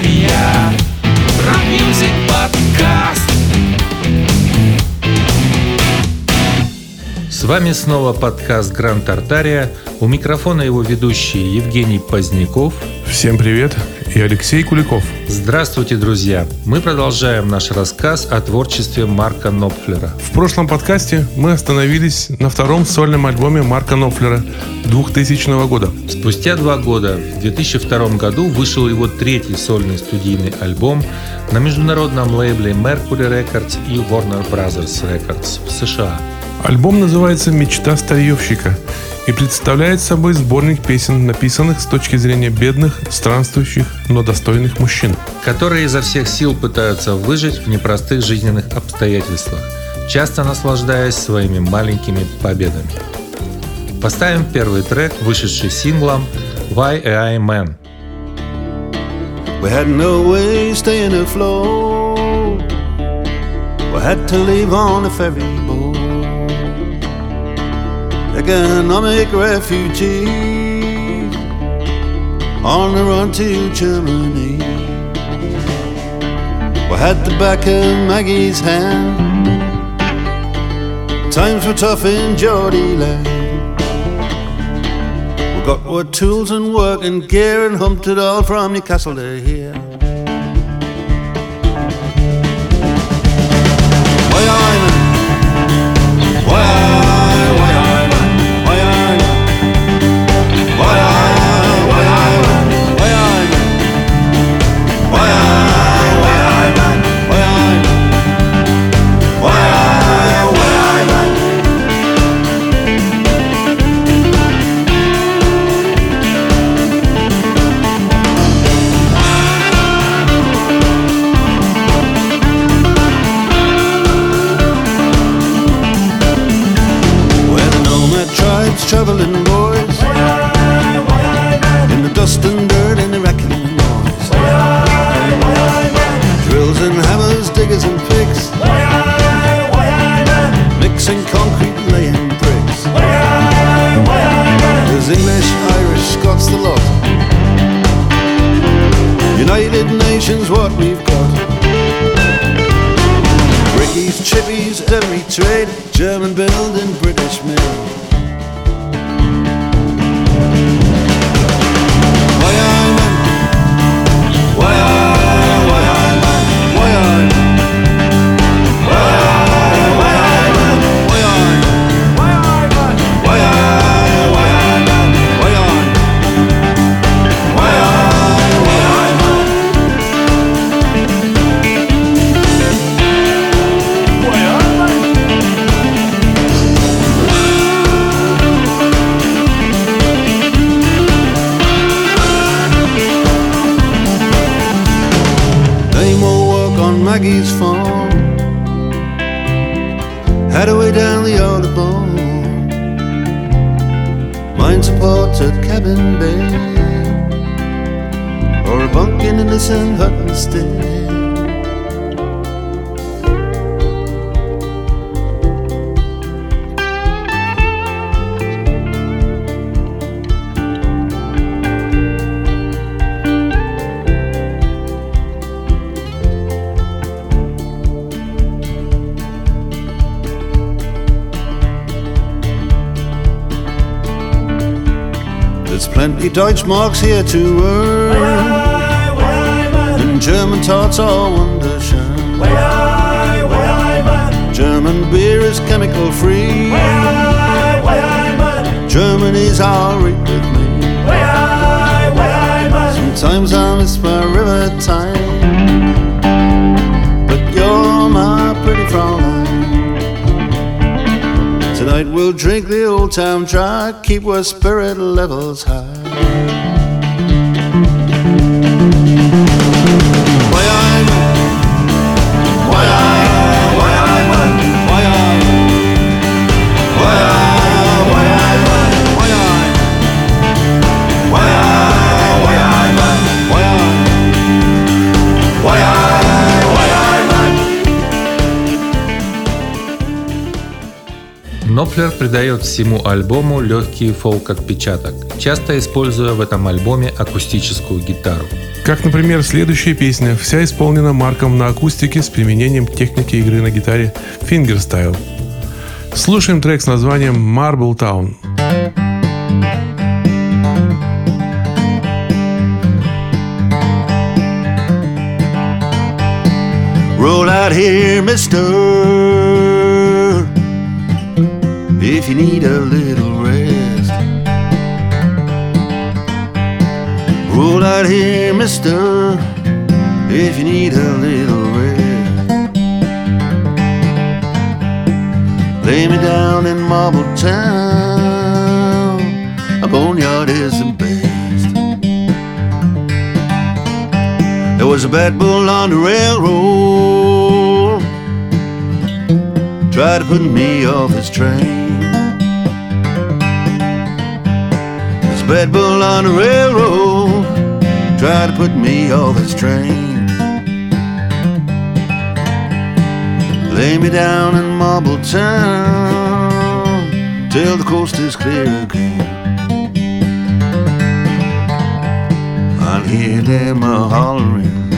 mía. Вами снова подкаст Гранд Тартария. У микрофона его ведущие Евгений Поздняков. Всем привет, и Алексей Куликов. Здравствуйте, друзья! Мы продолжаем наш рассказ о творчестве Марка Нопфлера. В прошлом подкасте мы остановились на втором сольном альбоме Марка Нопфлера 2000 года. Спустя два года, в 2002 году, вышел его третий сольный студийный альбом на международном лейбле Mercury Records и Warner Brothers Records в США. Альбом называется «Мечта старьевщика» и представляет собой сборник песен, написанных с точки зрения бедных, странствующих, но достойных мужчин. которые изо всех сил пытаются выжить в непростых жизненных обстоятельствах, часто наслаждаясь своими маленькими победами. Поставим первый трек, вышедший синглом «Why Am I Man». We had no way staying afloat. We had to leave on a ferry. Economic refugees on the run to Germany. We had the back of Maggie's hand. Times were tough in Geordie land. We got our tools and work and gear and humped it all from Newcastle to here. Plenty Deutschmarks here to earn. And German tarts are wunderschön. German beer is chemical free. Germany's alright with me. Sometimes I miss my river time. But you're my pretty Fraulein. Tonight we'll drink the old town dry, keep our spirit levels high. Why why I'm. Но Knopfler придает всему альбому легкий фолк-отпечаток, часто используя в этом альбоме акустическую гитару. Как, например, следующая песня, вся исполнена Марком на акустике с применением техники игры на гитаре Fingerstyle. Слушаем трек с названием Marble Town. Roll out here, mister. If you need a little rest. Roll out here, mister. If you need a little rest. Lay me down in Marble Town. A boneyard is the best. There was a bad bull on the railroad. Tried to put me off his train. Bad bull on the railroad. Try to put me off his train. Lay me down in Marble Town till the coast is clear again. I'll hear them a hollering.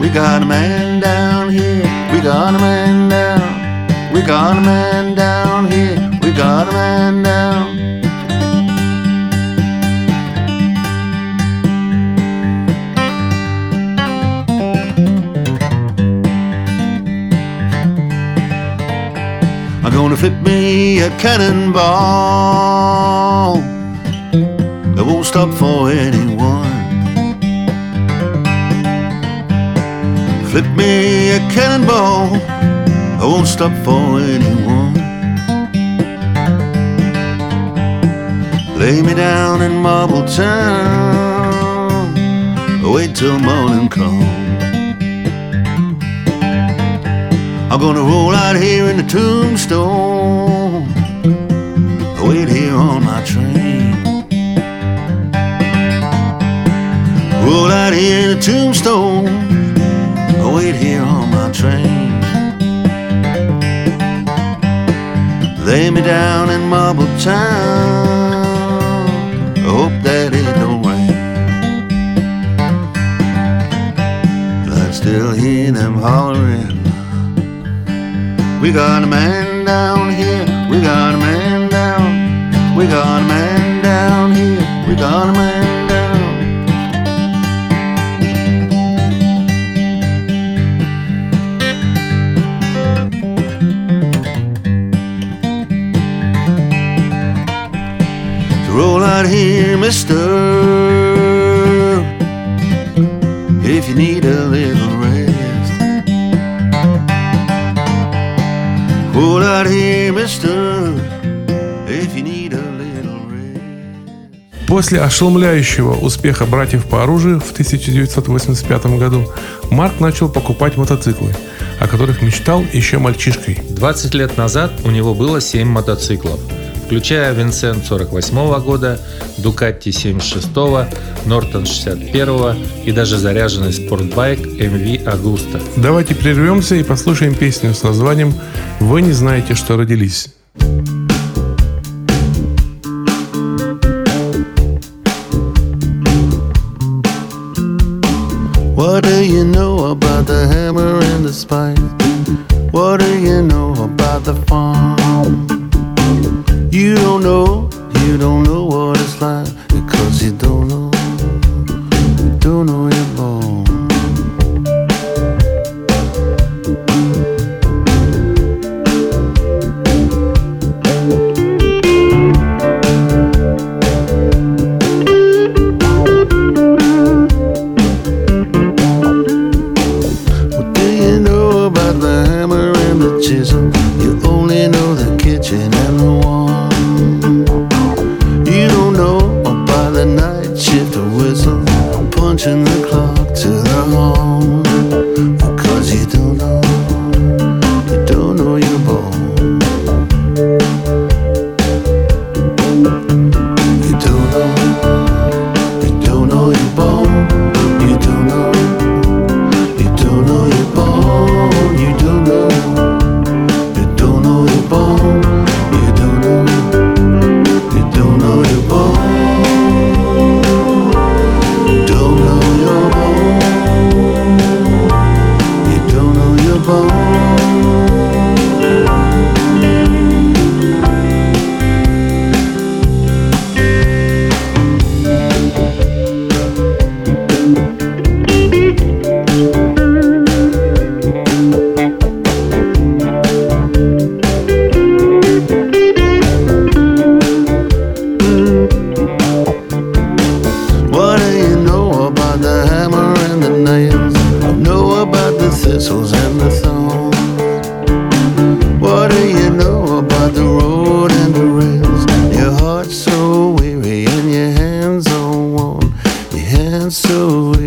We got a man down here. We got a man down. We got a man down here. We got a man down. Gonna flip me a cannonball that won't stop for anyone. Flip me a cannonball, I won't stop for anyone. Lay me down in Marble Town, wait till morning comes. I'm gonna roll out here in the tombstone, wait here on my train. Roll out here in the tombstone. Wait here on my train. Lay me down in Marble Town. We got a man down here. We got a man down. We got a man down here. We got a man down. Roll out here, mister. If you need a little Out here, mister. If you need a. После ошеломляющего успеха братьев по оружию в 1985 году Марк начал покупать мотоциклы, о которых мечтал еще мальчишкой. 20 лет назад у него было 7 мотоциклов, включая Винсент 48 года, Дукатти 76, Нортон 61 и даже заряженный спортбайк MV Agusta. Давайте прервемся и послушаем песню с названием «Вы не знаете, что родились». What do you know about the hammer and the spine? What do you know about the farm? You don't know, you don't know what it's like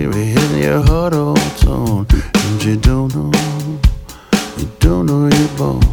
weary and your heart all torn, and you don't know, you don't know you're born.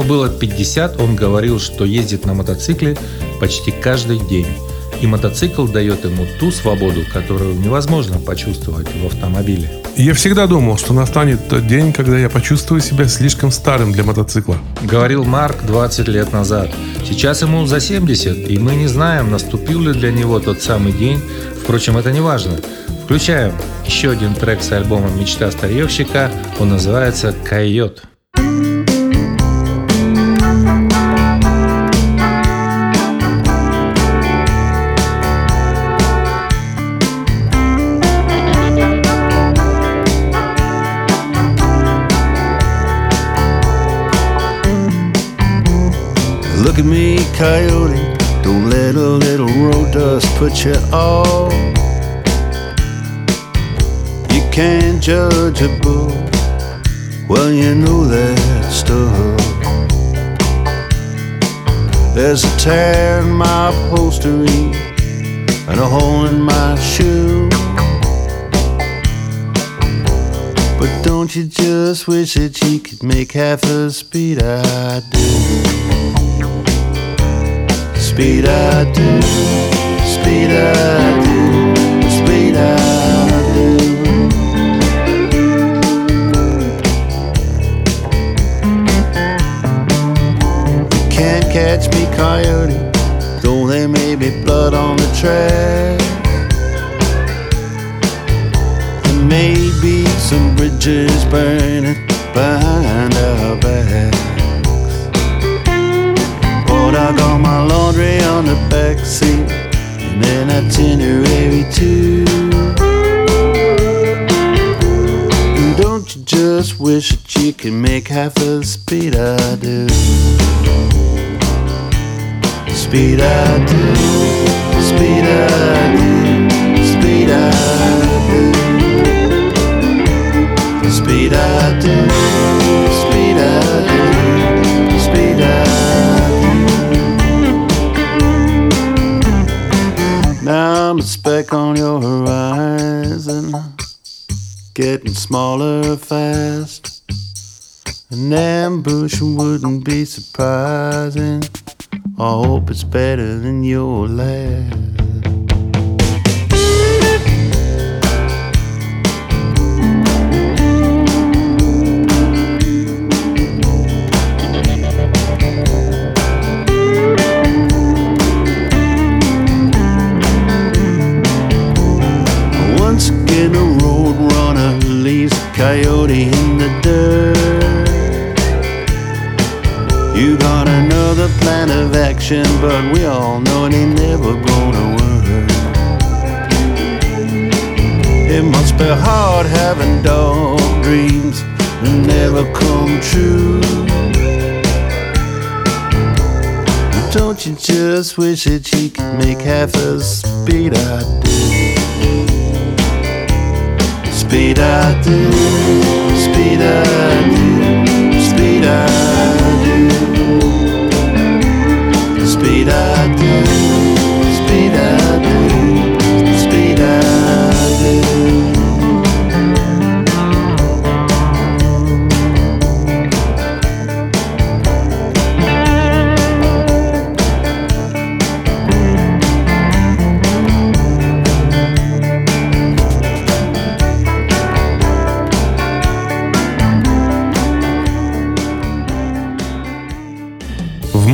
Ему было 50, он говорил, что ездит на мотоцикле почти каждый день. И мотоцикл дает ему ту свободу, которую невозможно почувствовать в автомобиле. Я всегда думал, что настанет тот день, когда я почувствую себя слишком старым для мотоцикла. Говорил Марк 20 лет назад. Сейчас ему за 70, и мы не знаем, наступил ли для него тот самый день. Впрочем, это не важно. Включаем еще один трек с альбома «Мечта старьевщика». Он называется «Койот». At me, coyote. Don't let a little road dust put you off. You can't judge a book. Well, you know that stuff. There's a tear in my upholstery and a hole in my shoe. But don't you just wish that you could make half the speed I do? Speed I do, speed I do, speed I do. Can't catch me, coyote, though there may be blood on the track. There may be some bridges burning behind our backs. But I got my laundry on the back seat and an itinerary too. And don't you just wish that you could make half the speed I do? Speed I do, speed I do, on your horizon, getting smaller fast. An ambush wouldn't be surprising. I hope it's better than your last. Of but we all know it ain't never gonna work. It must be hard having dog dreams that never come true. Don't you just wish that you could make half as speed I do? Speed I do, speed I do, speed I do.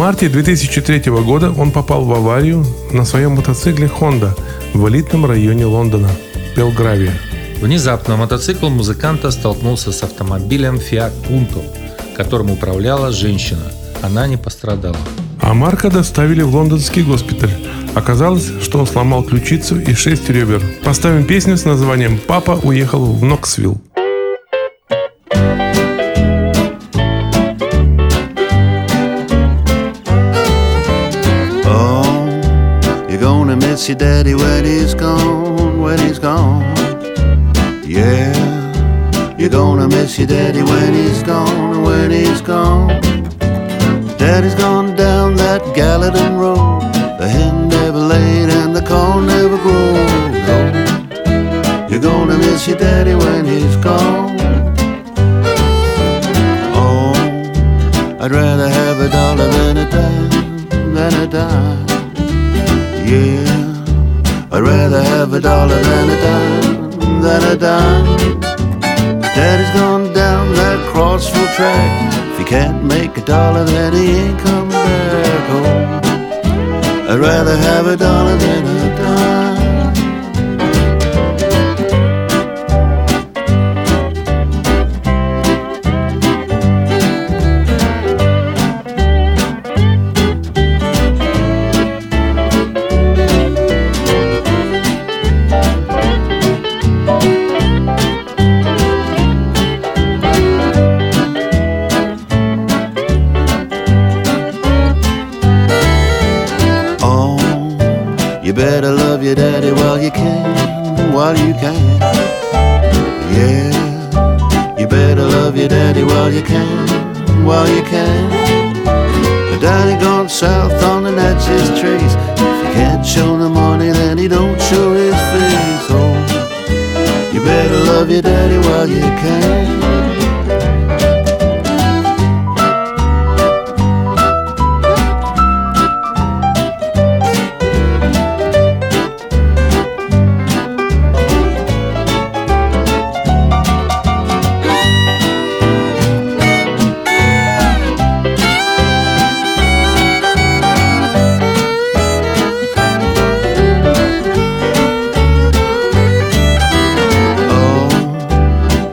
Марте 2003 года он попал в аварию на своем мотоцикле Honda в элитном районе Лондона – Белгравия. Внезапно мотоцикл музыканта столкнулся с автомобилем Fiat Punto, которым управляла женщина. Она не пострадала. А Марка доставили в лондонский госпиталь. Оказалось, что он сломал ключицу и шесть ребер. Поставим песню с названием «Папа уехал в Ноксвилл». Miss your daddy when he's gone, when he's gone. Yeah, you're gonna miss your daddy when he's gone, when he's gone. Daddy's gone down that Gallatin road. The hen never laid and the corn never grew. No, you're gonna miss your daddy when he's gone. Oh, I'd rather have a dollar than a dime, than a dime. Yeah, rather have a dollar than a dime, than a dime. Daddy's gone down that Crossville track. If he can't make a dollar, then he ain't coming back home. I'd rather have a dollar than a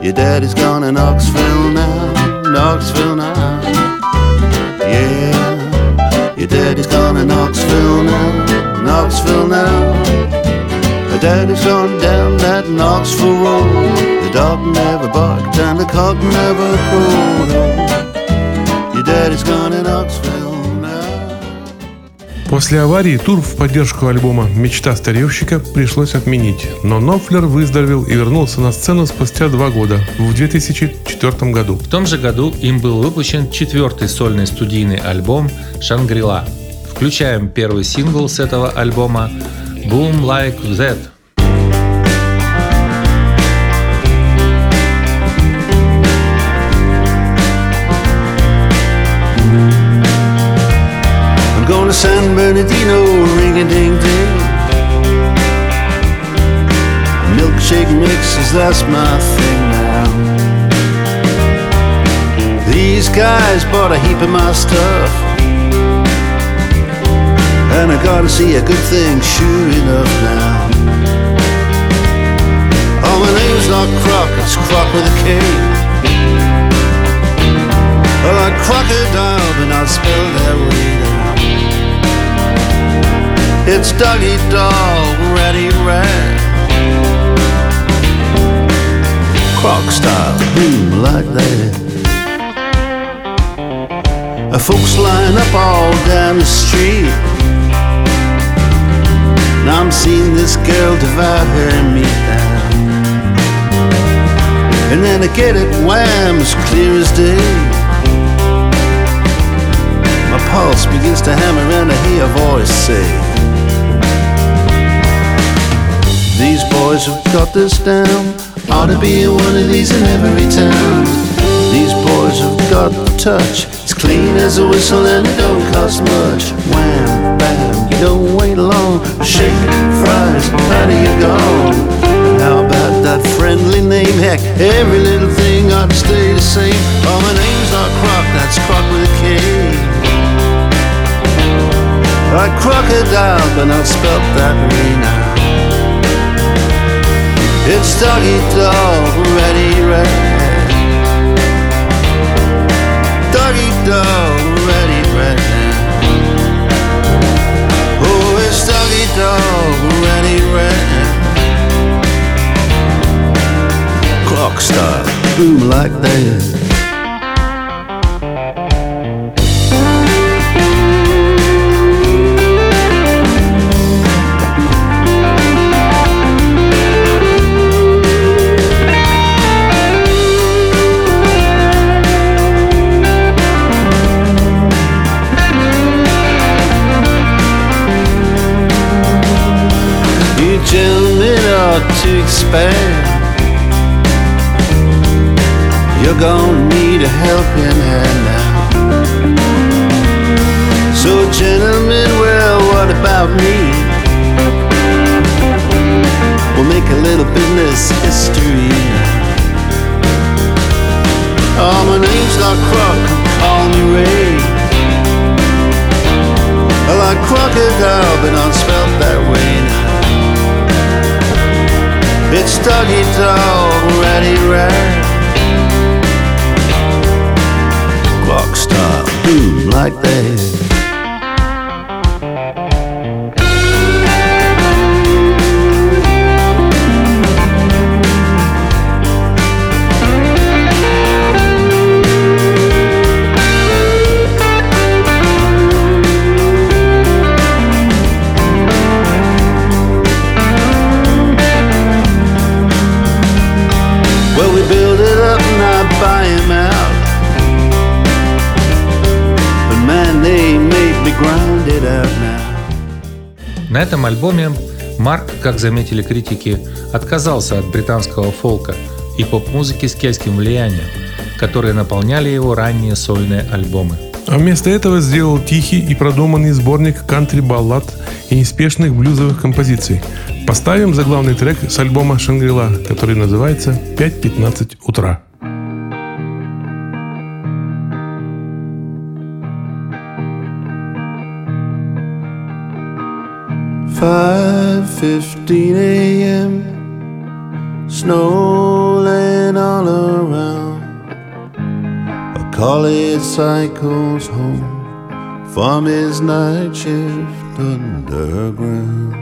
your daddy's gone to Knoxville now, Knoxville now. Yeah, your daddy's gone to Knoxville now, Knoxville now. Your daddy's gone down that Knoxville road. The dog never barked and the cock never crowed. Your daddy's gone to Knoxville. После аварии тур в поддержку альбома «Мечта старевщика» пришлось отменить, но Нофлер выздоровел и вернулся на сцену спустя два года, в 2004 году. В том же году им был выпущен четвертый сольный студийный альбом «Шангрила». Включаем первый сингл с этого альбома «Boom Like That». San Bernardino, ring a ding ding. Milkshake mixes, that's my thing now. These guys bought a heap of my stuff. And I gotta see a good thing, sure enough now. Oh, my name's not Kroc, it's Kroc with a K. Well, like crocodile, but not spelled that way. It's doggy dog, ratty rat. Kroc style, boom, like that. Folks line up all down the street. Now I'm seeing this girl devour her me down. And then I get it wham as clear as day. My pulse begins to hammer and I hear a voice say, These boys have got this down. Ought to be one of these in every town. These boys have got the touch. It's clean as a whistle and it don't cost much. Wham, bam, you don't wait long. Shake, fries, how do you go? How about that friendly name? Heck, every little thing ought to stay the same. Oh, my name's not Kroc, that's Kroc with a K. Like crocodile, but not spelt that way now. It's doggy dog, ready, ready. Doggy dog, ready, ready. Oh, it's doggy dog, ready, ready. Clock boom like that. Expand. You're gonna need a helping hand now. So, gentlemen, well, what about me? We'll make a little business history. Oh, my name's not Kroc, call me Ray. I like crocodile, but not spelt that way. It's doggy dog, ready, right. Clock stop, boom, like that. Этом альбоме Марк, как заметили критики, отказался от британского фолка и поп-музыки с кельтским влиянием, которые наполняли его ранние сольные альбомы. А вместо этого сделал тихий и продуманный сборник кантри-баллад и неспешных блюзовых композиций. Поставим заглавный трек с альбома «Шангрила», который называется «5.15 утра». Five fifteen a.m. Snow laying all around. A college cycles home from his night shift underground.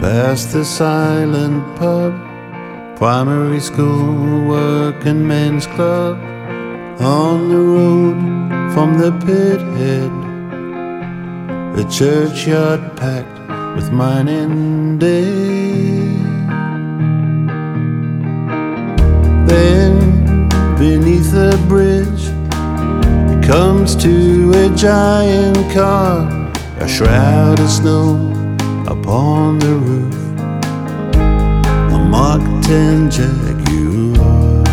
Past the silent pub, primary school, working men's club, on the road from the pit head. The churchyard packed with mining day. Then, beneath the bridge, it comes to a giant car, a shroud of snow upon the roof. A Mark 10 Jaguar.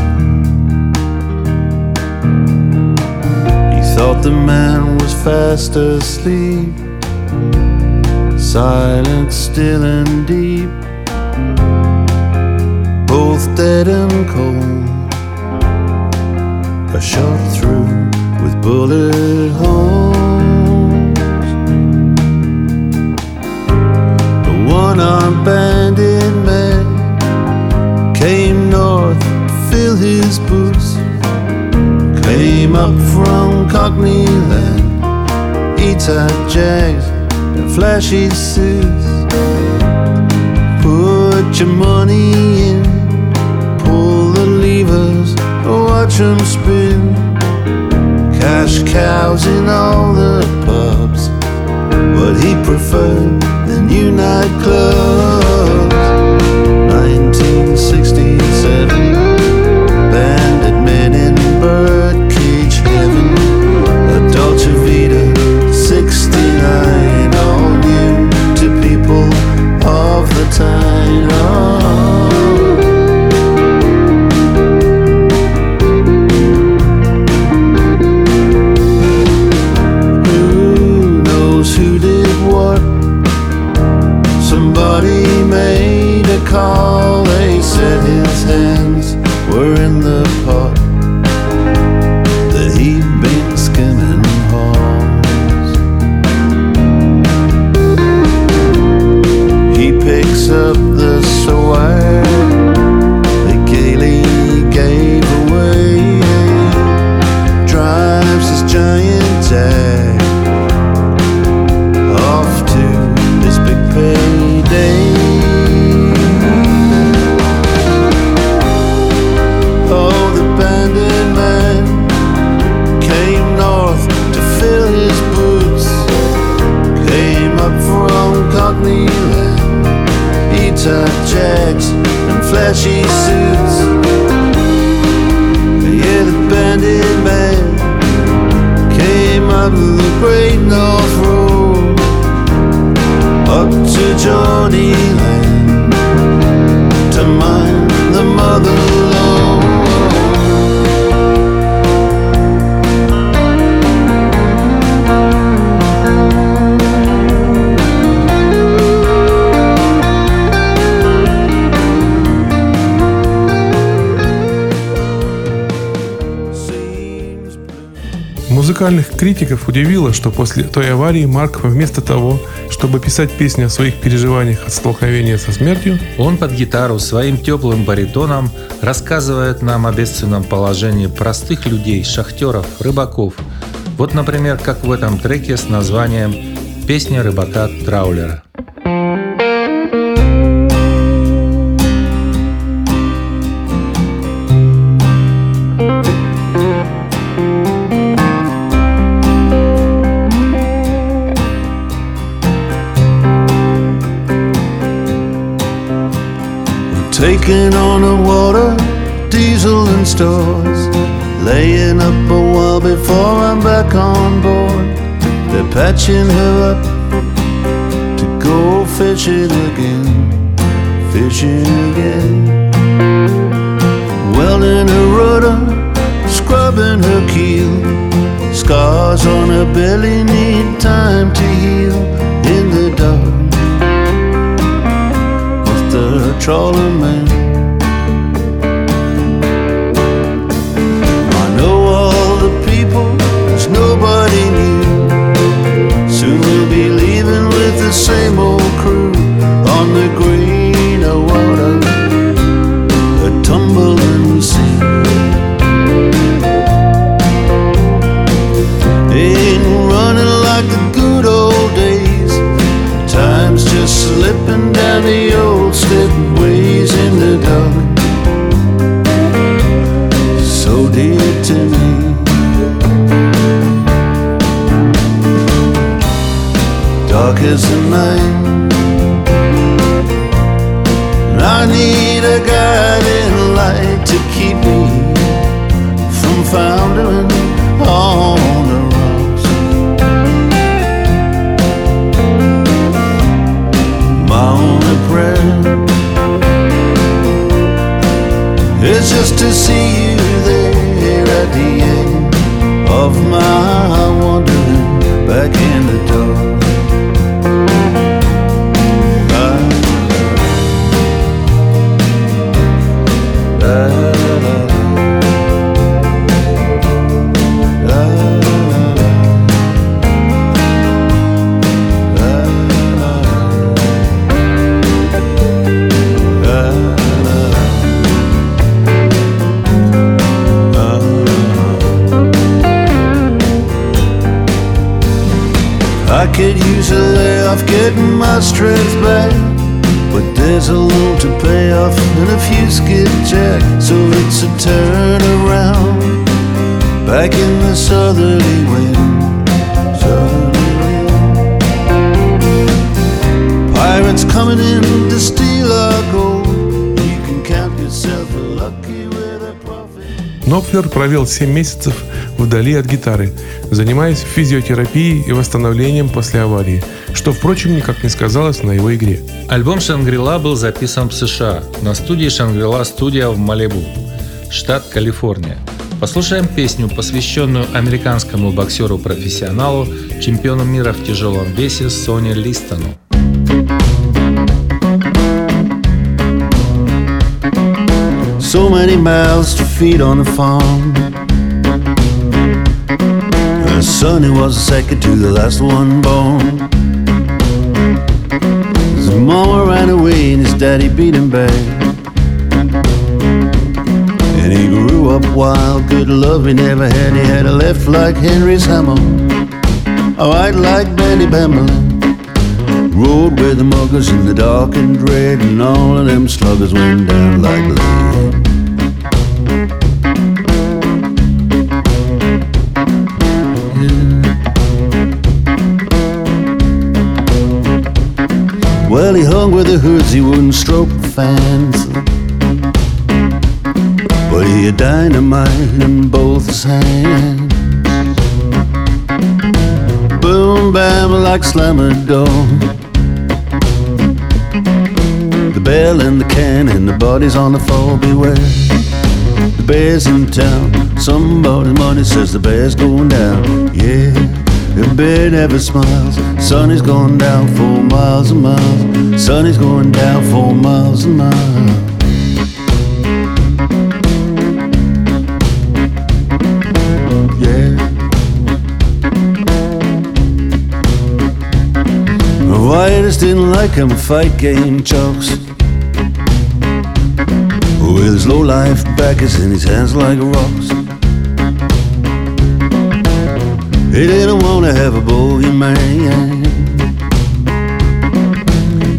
He thought the man was fast asleep, silent, still, and deep, both dead and cold. A shot through with bullet holes. The one-armed bandit man came north to fill his boots. Came up from Cockney land, E-type jags flashy suits. Put your money in, pull the levers, watch 'em spin. Cash cows in all the pubs, but he preferred the new nightclubs. 1967, bandit men in birdcage heaven. A Dolce Vita, call. They said his hands up the swag that Kaylee gave away. Drives his giant jag Jags and flashy suits. Yeah, the bandit man came up the great North Road up to Geordie Land Музыкальных критиков удивило, что после той аварии Марк вместо того, чтобы писать песни о своих переживаниях от столкновения со смертью, Он под гитару своим теплым баритоном рассказывает нам о бедственном положении простых людей, шахтеров, рыбаков. Вот, например, как в этом треке с названием «Песня рыбака-траулера». Taking on the water, diesel and stores. Laying up a while before I'm back on board. They're patching her up to go fishing again, fishing again. Welding her rudder, scrubbing her keel. Scars on her belly need time to heal trawler man. As the night. And I need a guiding light to keep me from foundering on the rocks. My only prayer is just to see you there at the end of my wandering back in the dark. Back in the southerly wind. Southerly wind. coming in to steal our gold. You can count yourself lucky with a profit. Нопфлер провел 7 месяцев вдали от гитары, занимаясь физиотерапией и восстановлением после аварии, что, впрочем, никак не сказалось на его игре. Альбом «Шангрила» был записан в США на студии «Шангрила Студия» в Малибу, штат Калифорния. Послушаем песню, посвященную американскому боксеру-профессионалу, чемпиону мира в тяжелом весе Соне Листону. So many mouths to feed on the farm. Her son, who was second to the last one born. His mama ran away and his daddy beat him back. And he grew up wild, good love he never had. He had a left like Henry's hammer, a right like Benny Bamberlin. Rode with the muggers in the dark and dread, and all of them sluggers went down like lead. Well, he hung with the hoods, he wouldn't stroke the fans. Had dynamite in both his hands. Boom, bam, like slammer door. The bell and the can and the bodies on the floor, beware. The bear's in town. Somebody's money says the bear's going down. Yeah, the bear never smiles. Sun is going down for miles and miles. Sun is going down for miles and miles. Writers didn't like him, fight game chokes. With his low life backers in his hands like rocks. He didn't want to have a bogeyman.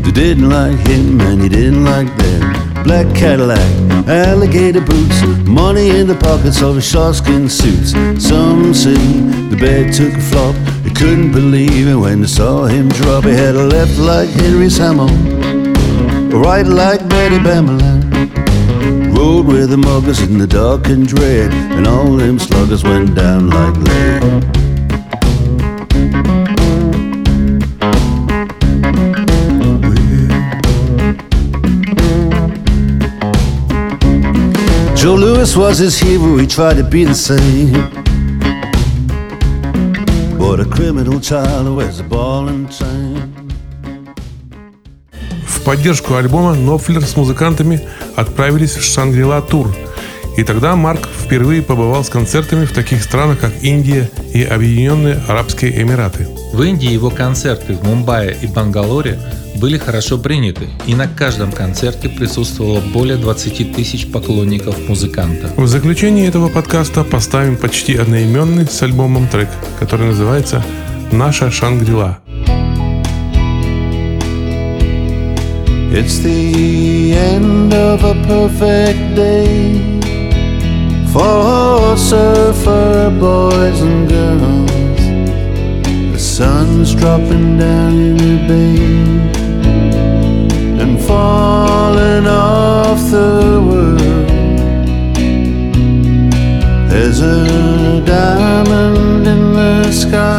They didn't like him and he didn't like them. Black Cadillac, alligator boots, money in the pockets of his sharkskin suits. Some say the bed took a flop. Couldn't believe it when they saw him drop. He had a left like Henry's hammer, a right like Betty Bamberlin. Rode with the muggers in the dark and dread, and all them sluggers went down like lead. Joe Louis was his hero, he tried to be the same. Criminal child wears a ball and chain. В поддержку альбома Нопфлер с музыкантами отправились в Шангрила Тур. И тогда Марк впервые побывал с концертами в таких странах, как Индия и Объединенные Арабские Эмираты. В Индии его концерты в Мумбаи и Бангалоре были хорошо приняты, и на каждом концерте присутствовало более 20 тысяч поклонников музыканта. В заключение этого подкаста поставим почти одноименный с альбомом трек, который называется «Наша Шангрила». It's the end of a perfect day for surfer boys and girls. The sun's dropping down in the bay and falling off the world. There's a diamond in the sky.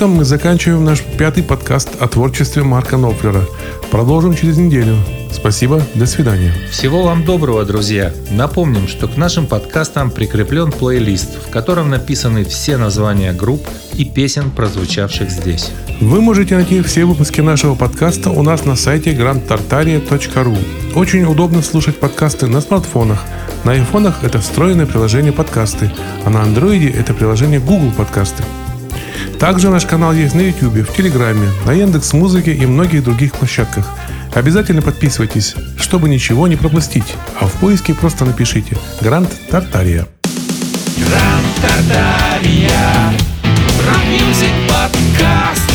Этом мы заканчиваем наш пятый подкаст о творчестве Марка Нопфлера. Продолжим через неделю. Спасибо, до свидания. Всего вам доброго, друзья! Напомним, что к нашим подкастам прикреплен плейлист, в котором написаны все названия групп и песен, прозвучавших здесь. Вы можете найти все выпуски нашего подкаста у нас на сайте grandtartaria.ru. Очень удобно слушать подкасты на смартфонах. На айфонах это встроенное приложение подкасты, а на андроиде это приложение Google подкасты. Также наш канал есть на YouTube, в Телеграме, на Яндекс Музыке и многих других площадках. Обязательно подписывайтесь, чтобы ничего не пропустить, а в поиске просто напишите «Гранд Тартария». Гранд Тартария. Рок-мьюзик подкаст.